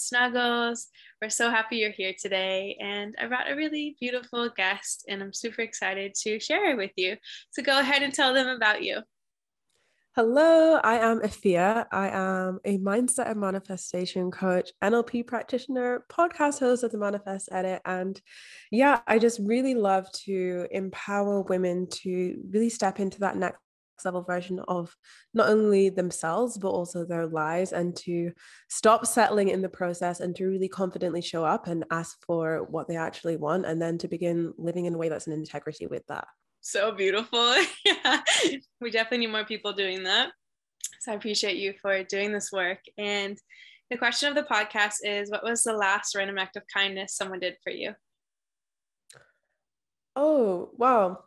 Snuggles. We're so happy you're here today. And I brought a really beautiful guest, and I'm super excited to share it with you. So go ahead and tell them about you. Hello, I am Afia. I am a mindset and manifestation coach, NLP practitioner, podcast host of the Manifest Edit. And yeah, I just really love to empower women to really step into that next level version of not only themselves but also their lives and to stop settling in the process and to really confidently show up and ask for what they actually want and then to begin living in a way that's in integrity with that. So beautiful. Yeah. We definitely need more people doing that. So i appreciate you for doing this work. And the question of the podcast is what was the last random act of kindness someone did for you? Oh wow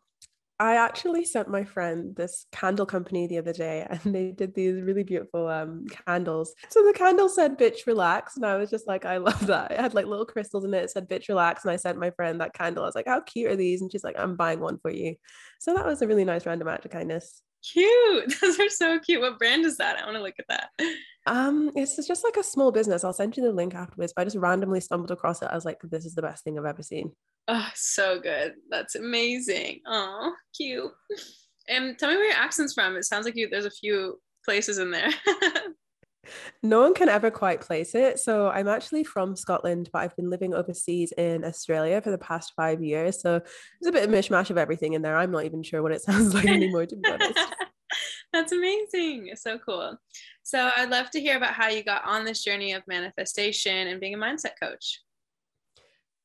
I actually sent my friend this candle company the other day and they did these really beautiful um, candles. So the candle said bitch relax. And I was just like, I love that. It had like little crystals in it. It said bitch relax. And I sent my friend that candle. I was like, how cute are these? And she's like, I'm buying one for you. So that was a really nice random act of kindness. Cute. Those are so cute. What brand is that? I want to look at that. Um, it's just like a small business. I'll send you the link afterwards. But I just randomly stumbled across it. I was like, this is the best thing I've ever seen. Oh, so good. That's amazing. Oh, cute. And tell me where your accent's from. It sounds like you there's a few places in there. no one can ever quite place it. So I'm actually from Scotland, but I've been living overseas in Australia for the past five years. So there's a bit of mishmash of everything in there. I'm not even sure what it sounds like anymore, to be honest. That's amazing. So cool. So I'd love to hear about how you got on this journey of manifestation and being a mindset coach.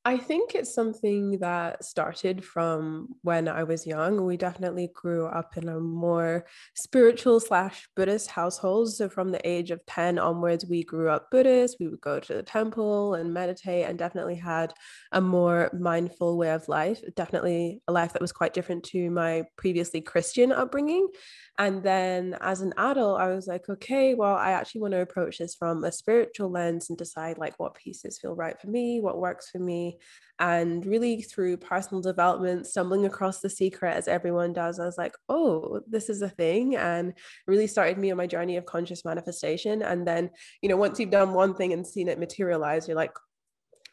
I think it's something that started from when I was young. We definitely grew up in a more spiritual slash Buddhist household. So from the age of 10 onwards, we grew up Buddhist. We would go to the temple and meditate and definitely had a more mindful way of life. Definitely a life that was quite different to my previously Christian upbringing. And then as an adult, I was like, okay, well, I actually want to approach this from a spiritual lens and decide like what pieces feel right for me, what works for me. And really through personal development, stumbling across the secret as everyone does, I was like, oh, this is a thing. And really started me on my journey of conscious manifestation. And then, you know, once you've done one thing and seen it materialize, you're like,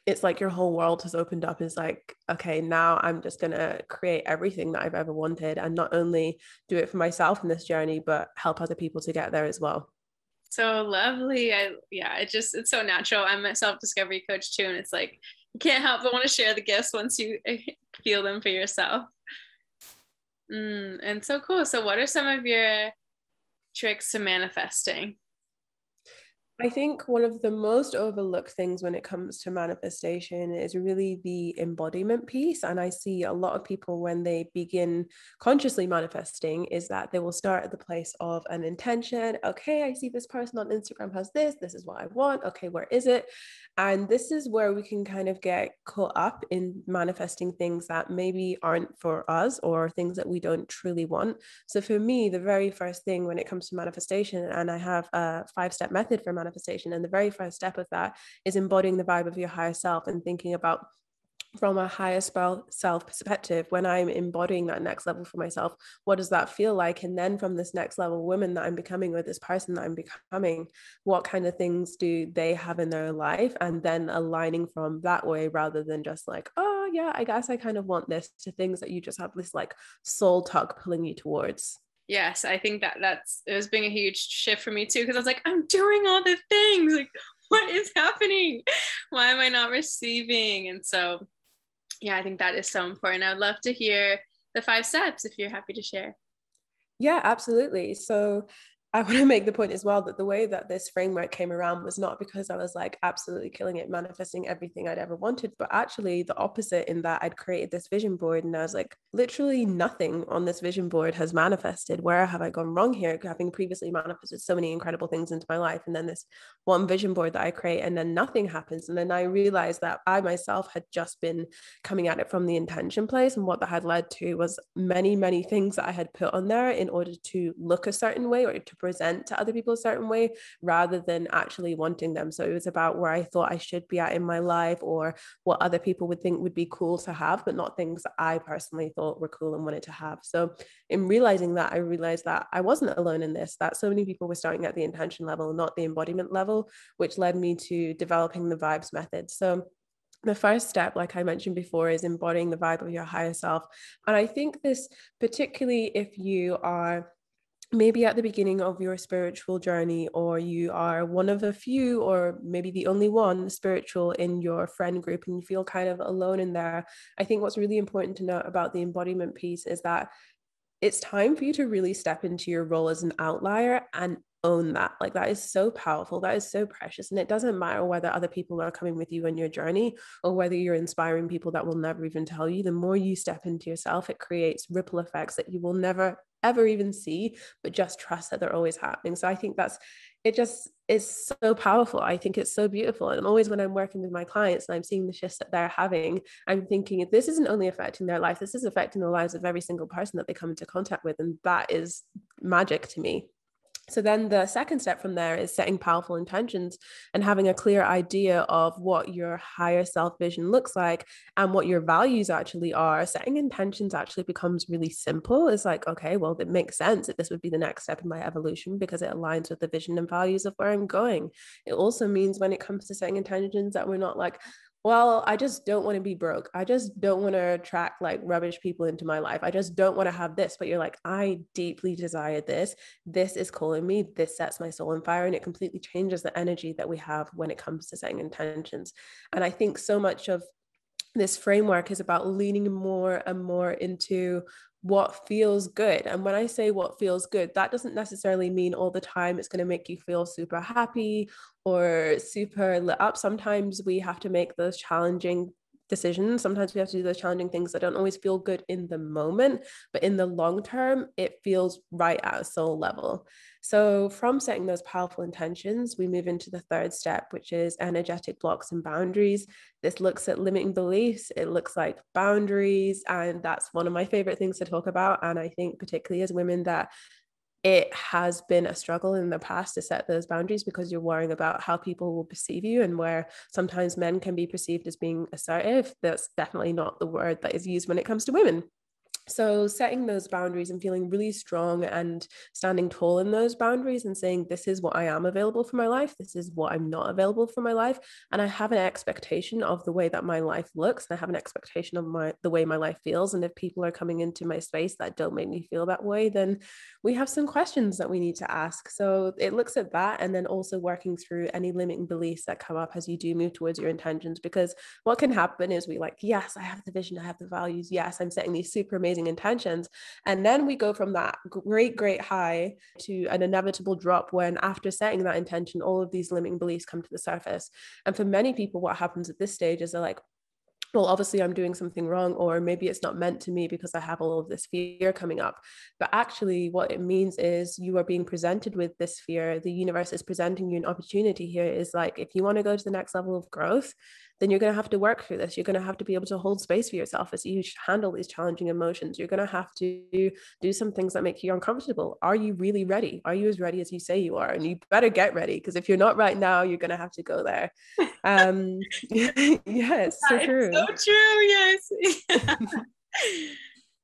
it's like your whole world has opened up is like okay now i'm just going to create everything that i've ever wanted and not only do it for myself in this journey but help other people to get there as well. So lovely. I yeah it just it's so natural. I'm a self-discovery coach too and it's like you can't help but want to share the gifts once you feel them for yourself. Mm, and so cool. So what are some of your tricks to manifesting I think one of the most overlooked things when it comes to manifestation is really the embodiment piece. And I see a lot of people when they begin consciously manifesting, is that they will start at the place of an intention. Okay, I see this person on Instagram has this. This is what I want. Okay, where is it? And this is where we can kind of get caught up in manifesting things that maybe aren't for us or things that we don't truly want. So for me, the very first thing when it comes to manifestation, and I have a five step method for manifestation manifestation. And the very first step of that is embodying the vibe of your higher self and thinking about from a higher self perspective when i'm embodying that next level for myself what does that feel like? And then from this next level woman that i'm becoming or this person that i'm becoming what kind of things do they have in their life? And then aligning from that way rather than just like oh yeah i guess i kind of want this to things that you just have this like soul tug pulling you towards yes i think that that's it was being a huge shift for me too because i was like i'm doing all the things like what is happening? Why am i not receiving? And so yeah i think that is so important. I would love to hear the five steps if you're happy to share. Yeah absolutely. So I want to make the point as well that the way that this framework came around was not because I was like absolutely killing it, manifesting everything I'd ever wanted, but actually the opposite in that I'd created this vision board and I was like, literally nothing on this vision board has manifested. Where have I gone wrong here? Having previously manifested so many incredible things into my life. And then this one vision board that I create, and then nothing happens. And then I realized that I myself had just been coming at it from the intention place. And what that had led to was many, many things that I had put on there in order to look a certain way or to present to other people a certain way rather than actually wanting them. So it was about where I thought I should be at in my life or what other people would think would be cool to have, but not things that I personally thought were cool and wanted to have. So in realizing that, I realized that I wasn't alone in this, that so many people were starting at the intention level, not the embodiment level, which led me to developing the vibes method. So the first step, like I mentioned before, is embodying the vibe of your higher self. And I think this, particularly if you are maybe at the beginning of your spiritual journey, or you are one of a few, or maybe the only one spiritual in your friend group, and you feel kind of alone in there, I think what's really important to note about the embodiment piece is that it's time for you to really step into your role as an outlier and own that. Like that is so powerful. That is so precious. And it doesn't matter whether other people are coming with you on your journey or whether you're inspiring people that will never even tell you. The more you step into yourself, it creates ripple effects that you will never ever even see, but just trust that they're always happening. So I think that's it just is so powerful. I think it's so beautiful. And always when I'm working with my clients and I'm seeing the shifts that they're having, I'm thinking this isn't only affecting their life, this is affecting the lives of every single person that they come into contact with. And that is magic to me. So then the second step from there is setting powerful intentions and having a clear idea of what your higher self vision looks like and what your values actually are. Setting intentions actually becomes really simple. It's like, okay, well, it makes sense that this would be the next step in my evolution because it aligns with the vision and values of where I'm going. It also means when it comes to setting intentions that we're not like, well, I just don't want to be broke. I just don't want to attract like rubbish people into my life. I just don't want to have this. But you're like, I deeply desire this. This is calling me. This sets my soul on fire. And it completely changes the energy that we have when it comes to setting intentions. And I think so much of this framework is about leaning more and more into what feels good. And when I say what feels good, that doesn't necessarily mean all the time it's going to make you feel super happy or super lit up. Sometimes we have to make those challenging decisions. Sometimes we have to do those challenging things that don't always feel good in the moment, but in the long term, it feels right at a soul level. So, from setting those powerful intentions, we move into the third step, which is energetic blocks and boundaries. This looks at limiting beliefs, it looks like boundaries. And that's one of my favorite things to talk about. And I think, particularly as women, that it has been a struggle in the past to set those boundaries because you're worrying about how people will perceive you and where sometimes men can be perceived as being assertive. That's definitely not the word that is used when it comes to women. So, setting those boundaries and feeling really strong and standing tall in those boundaries and saying, This is what I am available for my life. This is what I'm not available for my life. And I have an expectation of the way that my life looks. And I have an expectation of my the way my life feels. And if people are coming into my space that don't make me feel that way, then we have some questions that we need to ask. So, it looks at that and then also working through any limiting beliefs that come up as you do move towards your intentions. Because what can happen is we like, Yes, I have the vision, I have the values. Yes, I'm setting these super amazing amazing intentions. And then we go from that great, great high to an inevitable drop when, after setting that intention, all of these limiting beliefs come to the surface. And for many people, what happens at this stage is they're like, well, obviously I'm doing something wrong, or maybe it's not meant to me because I have all of this fear coming up. But actually, what it means is you are being presented with this fear. The universe is presenting you an opportunity here. Is like, if you want to go to the next level of growth, then you're going to have to work through this. You're going to have to be able to hold space for yourself as you handle these challenging emotions. You're going to have to do some things that make you uncomfortable. Are you really ready? Are you as ready as you say you are? And you better get ready because if you're not right now, you're going to have to go there. Um, yes, so true. So true. Yes.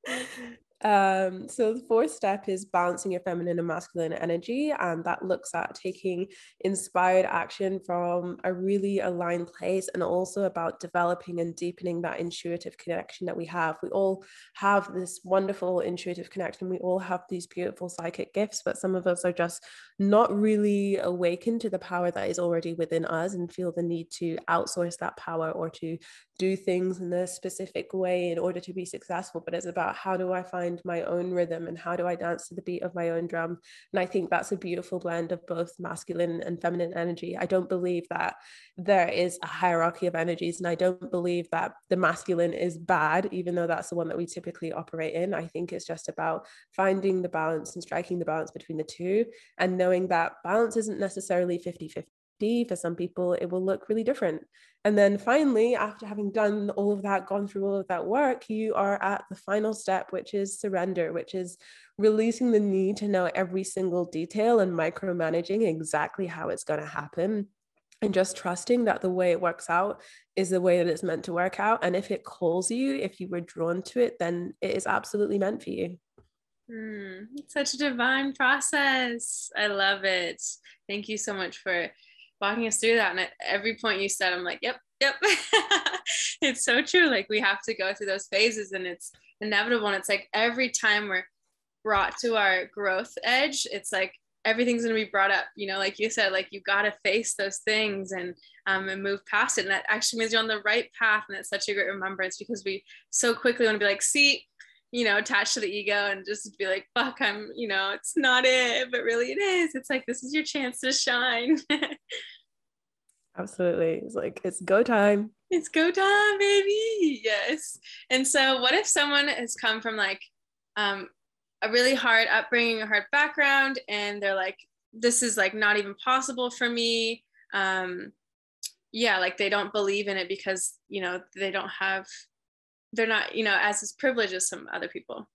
Um, so the fourth step is balancing your feminine and masculine energy, and that looks at taking inspired action from a really aligned place and also about developing and deepening that intuitive connection that we have. We all have this wonderful intuitive connection, we all have these beautiful psychic gifts, but some of us are just not really awakened to the power that is already within us and feel the need to outsource that power or to do things in a specific way in order to be successful. But it's about how do I find my own rhythm and how do I dance to the beat of my own drum. And I think that's a beautiful blend of both masculine and feminine energy. I don't believe that there is a hierarchy of energies, and I don't believe that the masculine is bad, even though that's the one that we typically operate in. I think it's just about finding the balance and striking the balance between the two and knowing that balance isn't necessarily 50 50 D. For some people, it will look really different. And then finally, after having done all of that, gone through all of that work, you are at the final step, which is surrender, which is releasing the need to know every single detail and micromanaging exactly how it's going to happen. And just trusting that the way it works out is the way that it's meant to work out. And if it calls you, if you were drawn to it, then it is absolutely meant for you. Mm, such a divine process. I love it. Thank you so much for walking us through that. And at every point you said, I'm like, yep, yep. it's so true. Like we have to go through those phases and it's inevitable. And it's like every time we're brought to our growth edge, it's like everything's going to be brought up, you know, like you said, like you got to face those things and, um, and move past it. And that actually means you're on the right path. And it's such a great remembrance because we so quickly want to be like, see, you know, attached to the ego and just be like, fuck, I'm, you know, it's not it, but really it is. It's like, this is your chance to shine. Absolutely. It's like, it's go time. It's go time, baby. Yes. And so, what if someone has come from like um, a really hard upbringing, a hard background, and they're like, this is like not even possible for me? Um, yeah, like they don't believe in it because, you know, they don't have they're not you know as as privileged as some other people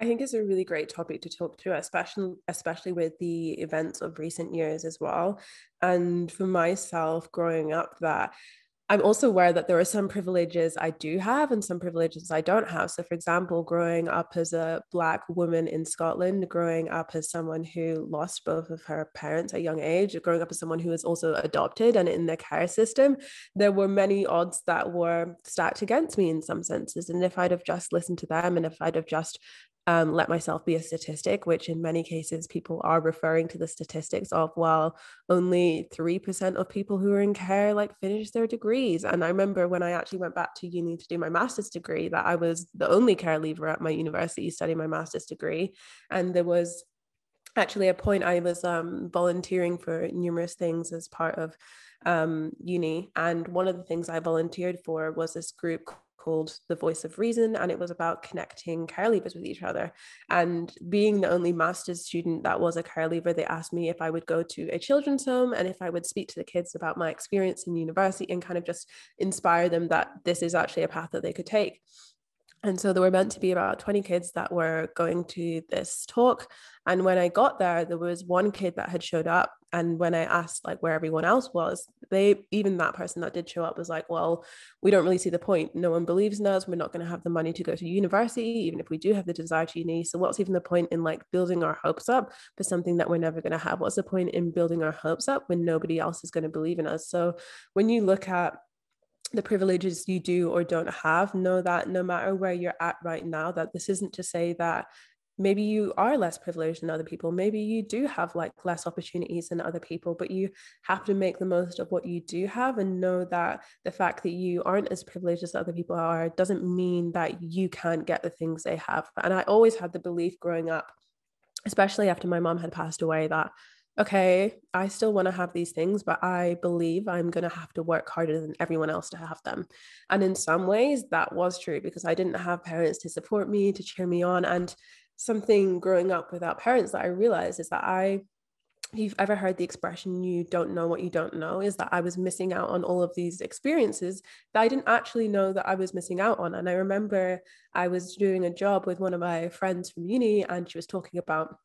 I think it's a really great topic to talk to, especially especially with the events of recent years as well. And for myself, growing up, that I'm also aware that there are some privileges I do have and some privileges I don't have. So, for example, growing up as a Black woman in Scotland, growing up as someone who lost both of her parents at a young age, growing up as someone who was also adopted and in the care system, there were many odds that were stacked against me in some senses. And if I'd have just listened to them and if I'd have just um, let myself be a statistic, which in many cases people are referring to the statistics of, well, only 3% of people who are in care like finish their degrees. And I remember when I actually went back to uni to do my master's degree, that I was the only care leaver at my university studying my master's degree. And there was actually a point I was um, volunteering for numerous things as part of um, uni. And one of the things I volunteered for was this group called The Voice of Reason, and it was about connecting care leavers with each other. And being the only master's student that was a care leaver, they asked me if I would go to a children's home and if I would speak to the kids about my experience in university and kind of just inspire them that this is actually a path that they could take. And so there were meant to be about 20 kids that were going to this talk. And when I got there, there was one kid that had showed up. And when I asked like where everyone else was, they even that person that did show up was like, well, we don't really see the point. No one believes in us. We're not going to have the money to go to university, even if we do have the desire to uni. So what's even the point in like building our hopes up for something that we're never going to have? What's the point in building our hopes up when nobody else is going to believe in us? So when you look at the privileges you do or don't have know that no matter where you're at right now that this isn't to say that maybe you are less privileged than other people. Maybe you do have like less opportunities than other people but you have to make the most of what you do have and know that the fact that you aren't as privileged as other people are doesn't mean that you can't get the things they have. And i always had the belief growing up especially after my mom had passed away that okay, I still want to have these things, but I believe I'm going to have to work harder than everyone else to have them. And in some ways, that was true because I didn't have parents to support me, to cheer me on. And something growing up without parents that I realized is that I, if you've ever heard the expression, you don't know what you don't know, is that I was missing out on all of these experiences that I didn't actually know that I was missing out on. And I remember I was doing a job with one of my friends from uni, and she was talking about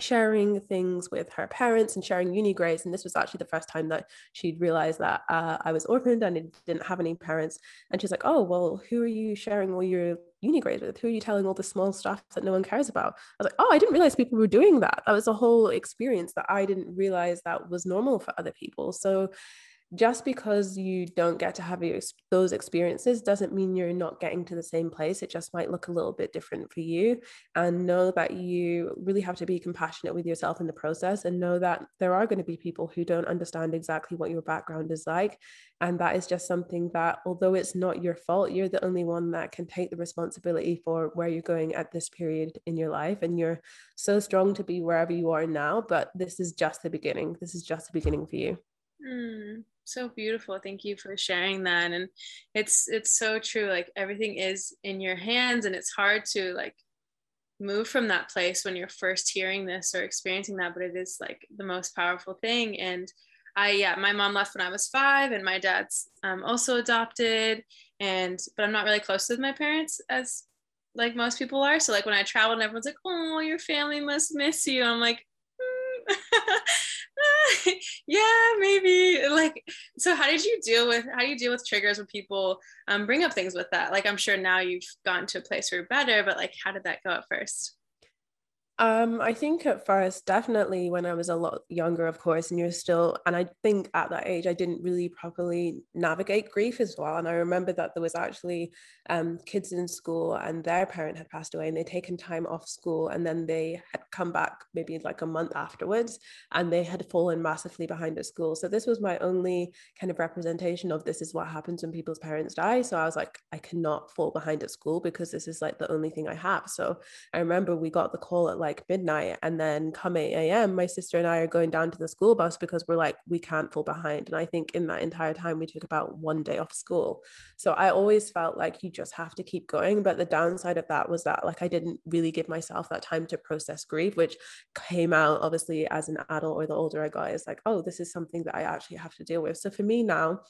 sharing things with her parents and sharing uni grades. And this was actually the first time that she'd realized that uh, I was orphaned and didn't have any parents. And she's like, oh, well, who are you sharing all your uni grades with? Who are you telling all the small stuff that no one cares about? I was like, oh, I didn't realize people were doing that. That was a whole experience that I didn't realize that was normal for other people. So just because you don't get to have those experiences doesn't mean you're not getting to the same place. It just might look a little bit different for you. And know that you really have to be compassionate with yourself in the process and know that there are going to be people who don't understand exactly what your background is like. And that is just something that, although it's not your fault, you're the only one that can take the responsibility for where you're going at this period in your life. And you're so strong to be wherever you are now. But this is just the beginning. This is just the beginning for you. Mm, so beautiful thank you for sharing that and it's it's so true like everything is in your hands and it's hard to like move from that place when you're first hearing this or experiencing that but it is like the most powerful thing and I yeah, my mom left when I was five, and my dad's um, also adopted, and but I'm not really close with my parents as like most people are. So like when I travel, and everyone's like, "Oh, your family must miss you," I'm like. Yeah maybe. Like so how did you deal with how do you deal with triggers when people um, bring up things with that? Like i'm sure now you've gotten to a place where you're better but like how did that go at first um, I think at first, definitely when I was a lot younger, of course, and you're still, and I think at that age, I didn't really properly navigate grief as well. And I remember that there was actually um, kids in school and their parent had passed away and they'd taken time off school and then they had come back maybe like a month afterwards and they had fallen massively behind at school. So this was my only kind of representation of this is what happens when people's parents die. So I was like, I cannot fall behind at school because this is like the only thing I have. So I remember we got the call at like, like midnight and then come 8 a.m my sister and i are going down to the school bus because we're like we can't fall behind. And i think in that entire time we took about one day off school. So i always felt like you just have to keep going. But the downside of that was that like i didn't really give myself that time to process grief which came out obviously as an adult or the older i got is like oh this is something that i actually have to deal with. So for me now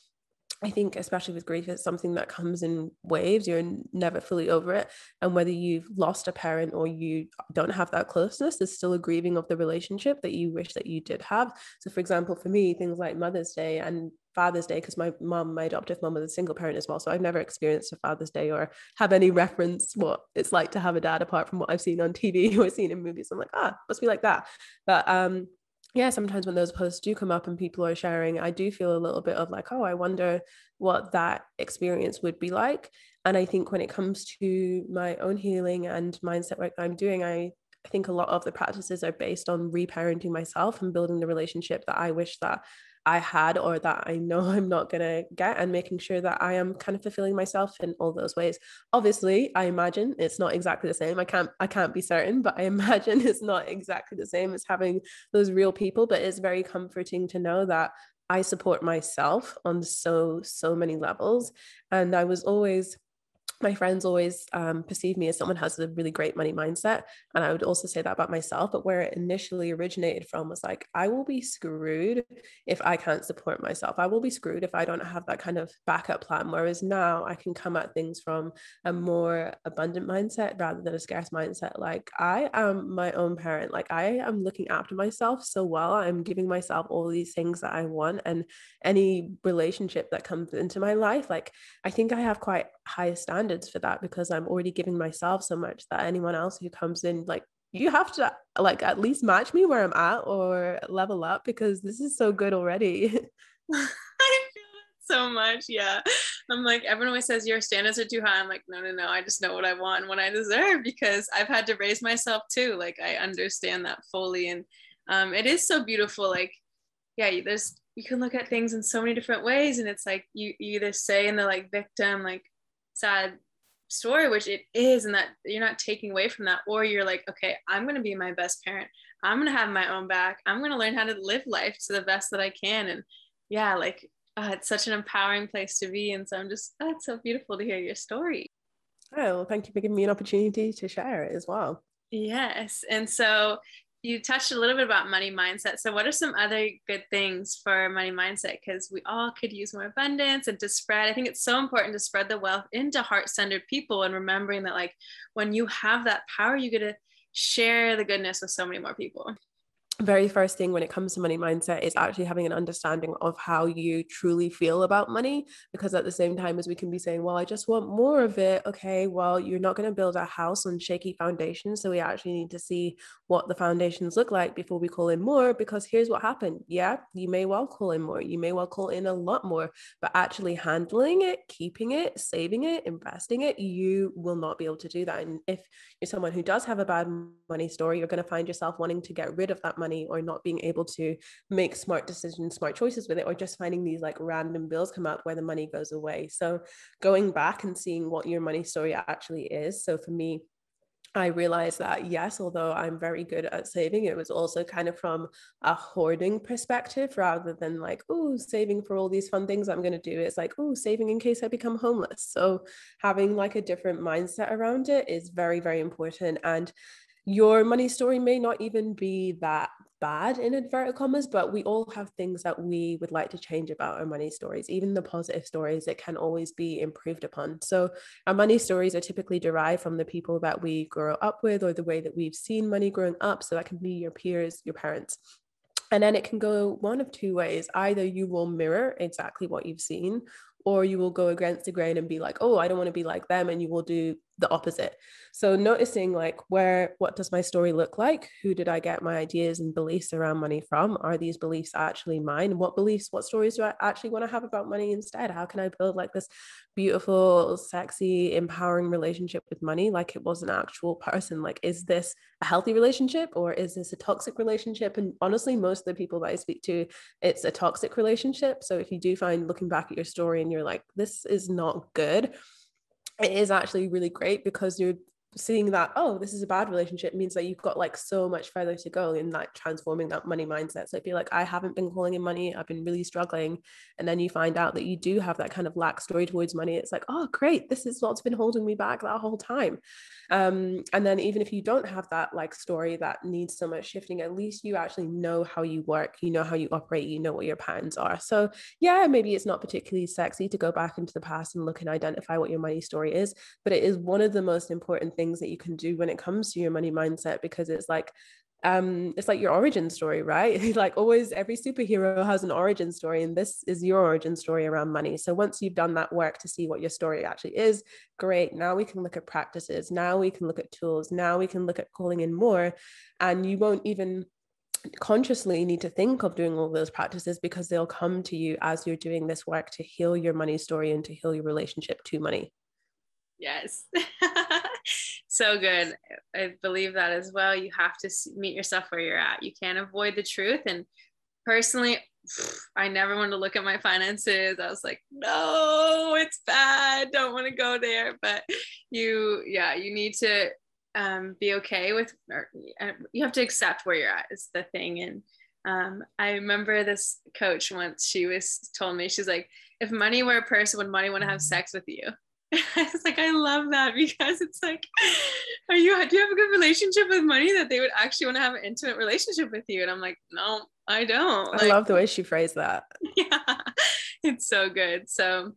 I think, especially with grief, it's something that comes in waves. You're never fully over it. And whether you've lost a parent or you don't have that closeness, there's still a grieving of the relationship that you wish that you did have. So, for example, for me, things like Mother's Day and Father's Day, because my mom, my adoptive mom, was a single parent as well. So I've never experienced a Father's Day or have any reference what it's like to have a dad apart from what I've seen on TV or seen in movies. I'm like, ah, must be like that. But um, yeah, sometimes when those posts do come up and people are sharing, I do feel a little bit of like, oh, I wonder what that experience would be like. And I think when it comes to my own healing and mindset work I'm doing, I, I think a lot of the practices are based on reparenting myself and building the relationship that I wish that I had or that I know I'm not going to get and making sure that I am kind of fulfilling myself in all those ways. Obviously, I imagine it's not exactly the same. I can't I can't be certain, but I imagine it's not exactly the same as having those real people, but it's very comforting to know that I support myself on so so many levels and I was always my friends always um, perceive me as someone who has a really great money mindset. And I would also say that about myself. But where it initially originated from was like, I will be screwed if I can't support myself. I will be screwed if I don't have that kind of backup plan. Whereas now I can come at things from a more abundant mindset rather than a scarce mindset. Like, I am my own parent. Like, I am looking after myself so well. I'm giving myself all these things that I want. And any relationship that comes into my life, like, I think I have quite high standards for that because I'm already giving myself so much that anyone else who comes in like you have to like at least match me where I'm at or level up because this is so good already. I feel so much. Yeah. I'm like, everyone always says your standards are too high. I'm like, no, no, no. I just know what I want and what I deserve because I've had to raise myself too. Like, I understand that fully. And um, it is so beautiful. Like, yeah, there's, you can look at things in so many different ways. And it's like, you, you either say in the like victim, like, sad story which it is and that you're not taking away from that or you're like okay i'm going to be my best parent. I'm going to have my own back. I'm going to learn how to live life to the best that i can. And yeah like uh, it's such an empowering place to be. And so i'm just oh, it's so beautiful to hear your story. Oh well thank you for giving me an opportunity to share it as well. Yes. And so you touched a little bit about money mindset. So, what are some other good things for money mindset? Because we all could use more abundance and to spread. I think it's so important to spread the wealth into heart centered people and remembering that, like, when you have that power, you get to share the goodness with so many more people very first thing when it comes to money mindset is actually having an understanding of how you truly feel about money because at the same time as we can be saying well i just want more of it. Okay well you're not going to build a house on shaky foundations so we actually need to see what the foundations look like before we call in more because here's what happened. Yeah you may well call in more. You may well call in a lot more but actually handling it keeping it saving it investing it you will not be able to do that. And if you're someone who does have a bad money story you're going to find yourself wanting to get rid of that money money or not being able to make smart decisions, smart choices with it, or just finding these like random bills come up where the money goes away. So going back and seeing what your money story actually is. So for me, I realized that yes, although I'm very good at saving, it was also kind of from a hoarding perspective rather than like, oh, saving for all these fun things I'm going to do. It's like, oh, saving in case I become homeless. So having like a different mindset around it is very, very important. And your money story may not even be that bad in inverted commas, but we all have things that we would like to change about our money stories, even the positive stories that can always be improved upon. So, our money stories are typically derived from the people that we grow up with or the way that we've seen money growing up. So, that can be your peers, your parents. And then it can go one of two ways. Either you will mirror exactly what you've seen, or you will go against the grain and be like, oh, I don't want to be like them. And you will do the opposite. So noticing like where what does my story look like? Who did I get my ideas and beliefs around money from? Are these beliefs actually mine? What beliefs, what stories do I actually want to have about money instead? How can I build like this beautiful, sexy, empowering relationship with money like it was an actual person? Like, is this a healthy relationship or is this a toxic relationship? And honestly, most of the people that I speak to, it's a toxic relationship. So if you do find looking back at your story and you're like, this is not good it is actually really great because you're seeing that oh this is a bad relationship means that you've got like so much further to go in like transforming that money mindset. So if you're like i haven't been calling in money i've been really struggling and then you find out that you do have that kind of lack story towards money it's like oh great this is what's been holding me back that whole time. Um, and then even if you don't have that like story that needs so much shifting at least you actually know how you work you know how you operate you know what your patterns are. So yeah maybe it's not particularly sexy to go back into the past and look and identify what your money story is but it is one of the most important things that you can do when it comes to your money mindset because it's like um it's like your origin story right? Like always every superhero has an origin story and this is your origin story around money. So once you've done that work to see what your story actually is great. Now we can look at practices. Now we can look at tools. Now we can look at calling in more. And you won't even consciously need to think of doing all those practices because they'll come to you as you're doing this work to heal your money story and to heal your relationship to money. Yes. so good. I believe that as well. You have to meet yourself where you're at. You can't avoid the truth. And personally, I never want to look at my finances. I was like, no, it's bad. Don't want to go there. But you, yeah, you need to um, be okay with, or uh, you have to accept where you're at is the thing. And um, I remember this coach once, she was told me, she's like, if money were a person, would money want to have sex with you? I was like, I love that because it's like, are you do you have a good relationship with money that they would actually want to have an intimate relationship with you? And I'm like, no, I don't. I love the way she phrased that. Yeah, it's so good. So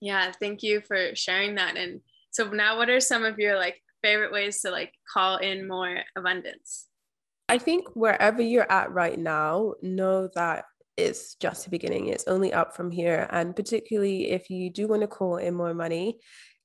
yeah, thank you for sharing that. And so now what are some of your like favorite ways to like call in more abundance? I think wherever you're at right now, know that it's just the beginning. It's only up from here. And particularly if you do want to call in more money,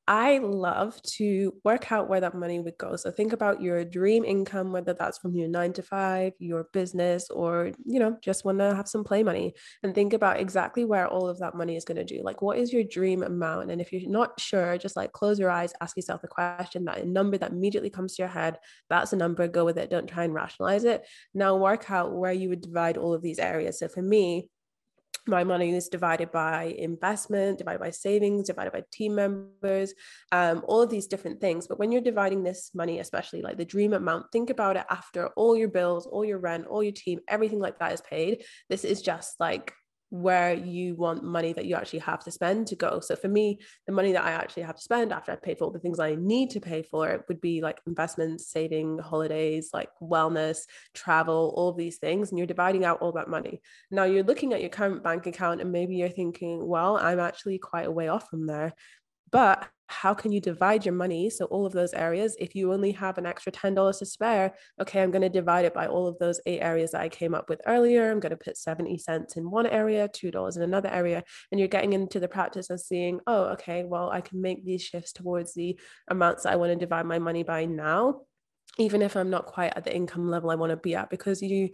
I love to work out where that money would go. So think about your dream income, whether that's from your nine to five, your business, or you know, just want to have some play money. And think about exactly where all of that money is going to do. Like, what is your dream amount? And if you're not sure, just like close your eyes, ask yourself the question that number that immediately comes to your head. That's a number, go with it. Don't try and rationalize it. Now work out where you would divide all of these areas. So for me, my money is divided by investment, divided by savings, divided by team members, um, all of these different things. But when you're dividing this money, especially like the dream amount, think about it after all your bills, all your rent, all your team, everything like that is paid. This is just like where you want money that you actually have to spend to go. So for me, the money that I actually have to spend after I've paid for all the things I need to pay for it would be like investments, saving, holidays, like wellness, travel, all these things. And you're dividing out all that money. Now you're looking at your current bank account and maybe you're thinking, well, I'm actually quite a way off from there. But how can you divide your money? So, all of those areas, if you only have an extra $10 to spare, okay, I'm going to divide it by all of those eight areas that I came up with earlier. I'm going to put 70 cents in one area, $2 in another area. And you're getting into the practice of seeing, oh, okay, well, I can make these shifts towards the amounts that I want to divide my money by now even if I'm not quite at the income level I want to be at, because you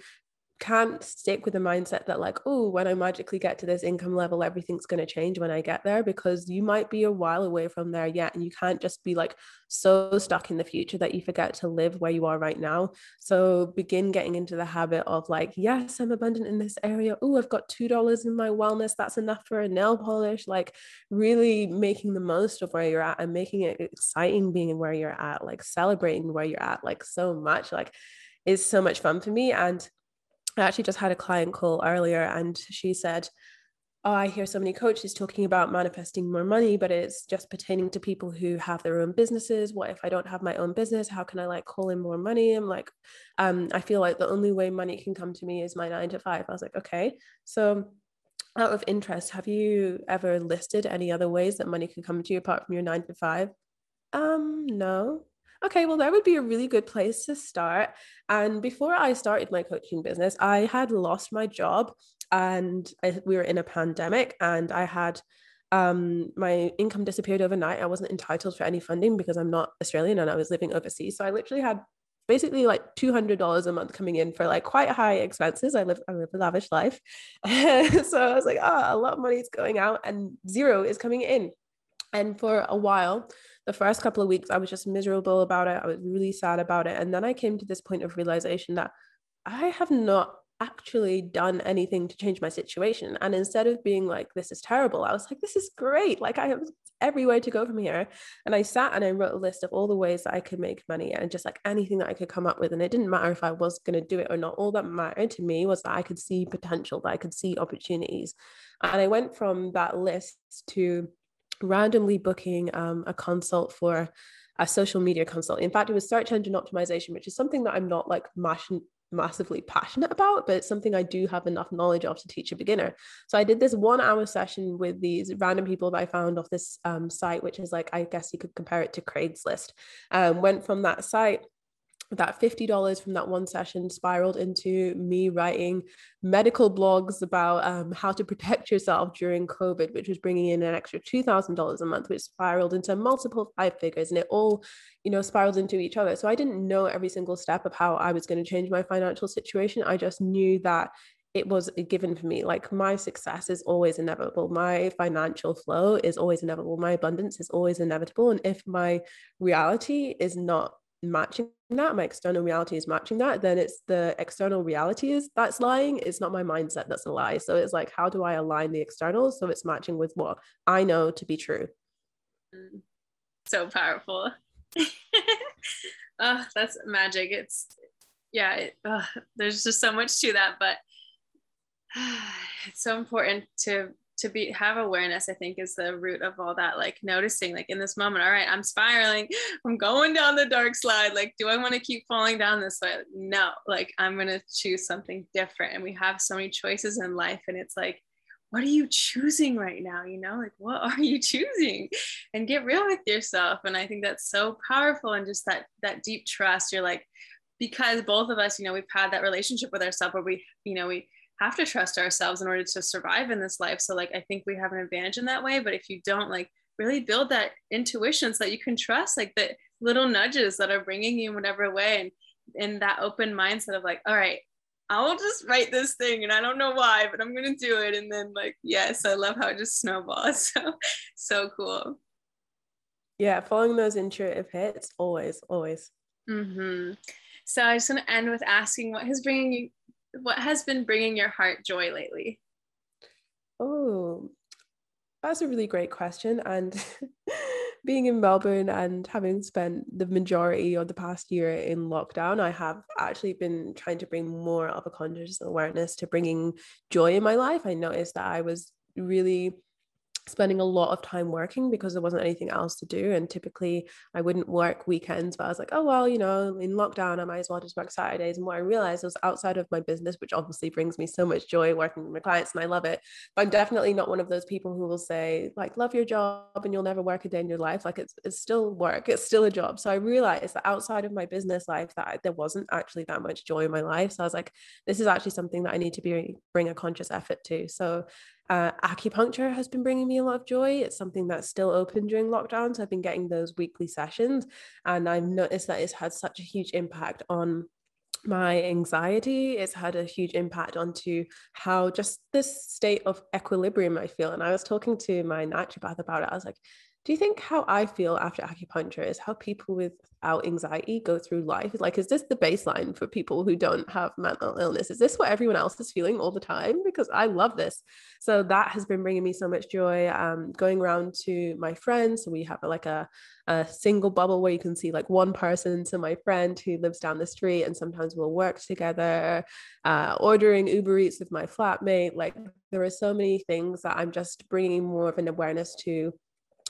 can't stick with the mindset that like oh when i magically get to this income level everything's going to change when i get there because you might be a while away from there yet and you can't just be like so stuck in the future that you forget to live where you are right now. So begin getting into the habit of like yes i'm abundant in this area. Oh i've got two dollars in my wellness. That's enough for a nail polish. Like really making the most of where you're at and making it exciting being where you're at like celebrating where you're at like so much. Like is so much fun for me and I actually just had a client call earlier and she said, oh, I hear so many coaches talking about manifesting more money, but it's just pertaining to people who have their own businesses. What if I don't have my own business? How can I like call in more money? I'm like, um, I feel like the only way money can come to me is my nine to five. I was like, okay. So out of interest, have you ever listed any other ways that money can come to you apart from your nine to five? Um, no. Okay, well, that would be a really good place to start. And before I started my coaching business, I had lost my job and I, we were in a pandemic and I had um, my income disappeared overnight. I wasn't entitled for any funding because I'm not Australian and I was living overseas. So I literally had basically like $200 a month coming in for like quite high expenses. I live, I live a lavish life. so I was like, oh, a lot of money is going out and zero is coming in. And for a while, the first couple of weeks, I was just miserable about it. I was really sad about it. And then I came to this point of realization that I have not actually done anything to change my situation. And instead of being like, this is terrible, I was like, this is great. Like, I have everywhere to go from here. And I sat and I wrote a list of all the ways that I could make money and just like anything that I could come up with. And it didn't matter if I was going to do it or not. All that mattered to me was that I could see potential, that I could see opportunities. And I went from that list to randomly booking um, a consult for a social media consult. In fact, it was search engine optimization, which is something that I'm not like massively passionate about, but it's something I do have enough knowledge of to teach a beginner. So I did this one hour session with these random people that I found off this um, site, which is like, I guess you could compare it to Craigslist. Um, went from that site that $50 from that one session spiraled into me writing medical blogs about um, how to protect yourself during COVID, which was bringing in an extra $2,000 a month, which spiraled into multiple five figures. And it all, you know, spiraled into each other. So I didn't know every single step of how I was going to change my financial situation. I just knew that it was a given for me. Like my success is always inevitable. My financial flow is always inevitable. My abundance is always inevitable. And if my reality is not matching that my external reality is matching that then it's the external reality is that's lying it's not my mindset that's a lie. So it's like how do i align the external so it's matching with what i know to be true? Mm. so powerful. Oh that's magic. It's yeah it, oh, there's just so much to that but it's so important to to be have awareness i think is the root of all that like noticing like in this moment all right i'm spiraling. I'm going down the dark slide. Like do i want to keep falling down this way no like i'm going to choose something different. And we have so many choices in life and it's like what are you choosing right now? You know like what are you choosing? And get real with yourself. And i think that's so powerful and just that that deep trust. You're like because both of us you know we've had that relationship with ourselves where we you know we have to trust ourselves in order to survive in this life. So like I think we have an advantage in that way. But if you don't like really build that intuition so that you can trust like the little nudges that are bringing you in whatever way and in that open mindset of like, all right, I'll just write this thing and I don't know why, but I'm gonna do it. And then like, yes, I love how it just snowballs. So so cool. Yeah, following those intuitive hits, always, always. Mm-hmm. So I just want to end with asking what has bringing you what has been bringing your heart joy lately? Oh, that's a really great question. And being in Melbourne and having spent the majority of the past year in lockdown, I have actually been trying to bring more of a conscious awareness to bringing joy in my life. I noticed that I was really spending a lot of time working because there wasn't anything else to do. And typically I wouldn't work weekends, but I was like, oh, well, you know, in lockdown, I might as well just work Saturdays. And what I realized was outside of my business, which obviously brings me so much joy working with my clients and I love it. But I'm definitely not one of those people who will say, like, love your job and you'll never work a day in your life. Like it's, it's still work, it's still a job. So I realized that outside of my business life, that there wasn't actually that much joy in my life. So I was like, this is actually something that I need to be bring a conscious effort to. So uh, acupuncture has been bringing me a lot of joy. It's something that's still open during lockdown. So I've been getting those weekly sessions. And I've noticed that it's had such a huge impact on my anxiety. It's had a huge impact onto how just this state of equilibrium I feel. And I was talking to my naturopath about it. I was like, Do you think how I feel after acupuncture is how people without anxiety go through life? Like, is this the baseline for people who don't have mental illness? Is this what everyone else is feeling all the time? Because I love this. So that has been bringing me so much joy. Um, going around to my friends, so we have like a, a single bubble where you can see like one person to my friend who lives down the street, and sometimes we'll work together. Uh, ordering Uber Eats with my flatmate, like there are so many things that I'm just bringing more of an awareness to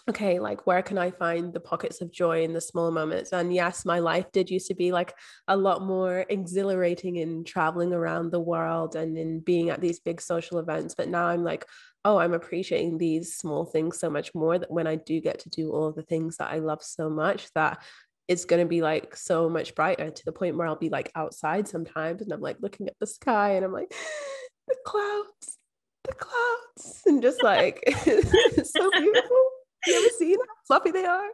okay, like where can I find the pockets of joy in the small moments? And yes, my life did used to be like a lot more exhilarating in traveling around the world and in being at these big social events. But now I'm like, oh, I'm appreciating these small things so much more that when I do get to do all the things that I love so much, that it's going to be like so much brighter to the point where I'll be like outside sometimes and I'm like looking at the sky and I'm like, the clouds, the clouds, and just like, it's so beautiful. You ever seen how fluffy they are?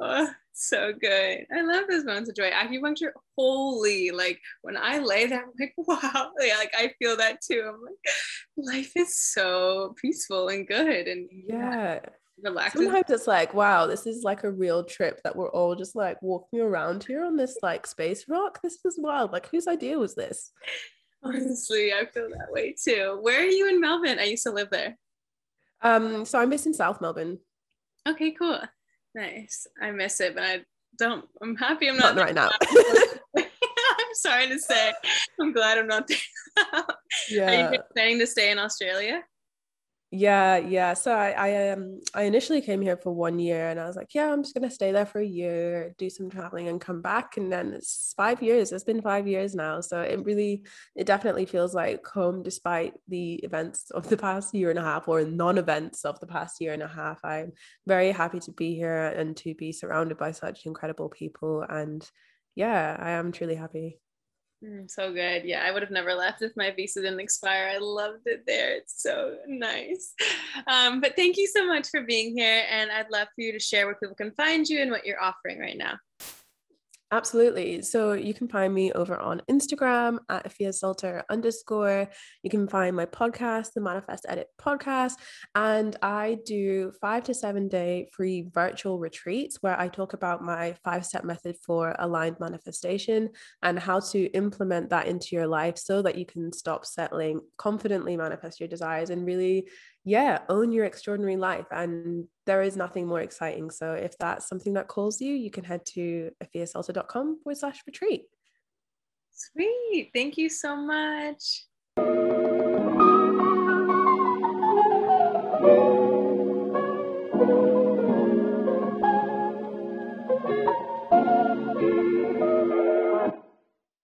Oh, so good. I love those moments of joy. Acupuncture, holy, like when I lay there, I'm like, wow. Yeah, like I feel that too. I'm like, life is so peaceful and good. And yeah. Relaxing. Sometimes it's like, wow, this is like a real trip that we're all just like walking around here on this like space rock. This is wild. Like, whose idea was this? Honestly, I feel that way too. Where are you in Melbourne? I used to live there. Um, so I'm based in South Melbourne. Okay, cool. Nice. I miss it, but I don't. I'm happy I'm not, not right now. I'm sorry to say. I'm glad I'm not there. yeah. Are you planning to stay in Australia? Yeah yeah so i i um i initially came here for one year and i was like yeah i'm just gonna stay there for a year do some traveling and come back and then it's five years it's been five years now so it really it definitely feels like home despite the events of the past year and a half or non-events of the past year and a half. I'm very happy to be here and to be surrounded by such incredible people and yeah i am truly happy Mm, so good. Yeah, I would have never left if my visa didn't expire. I loved it there. It's so nice. Um, but thank you so much for being here. And I'd love for you to share where people can find you and what you're offering right now. Absolutely. So you can find me over on Instagram at Afia Salter underscore. You can find my podcast, the Manifest Edit podcast. And I do five to seven day free virtual retreats where I talk about my five step method for aligned manifestation and how to implement that into your life so that you can stop settling, confidently manifest your desires, and really yeah, own your extraordinary life. And there is nothing more exciting. So if that's something that calls you, you can head to afiasalter.com forward slash retreat. Sweet. Thank you so much.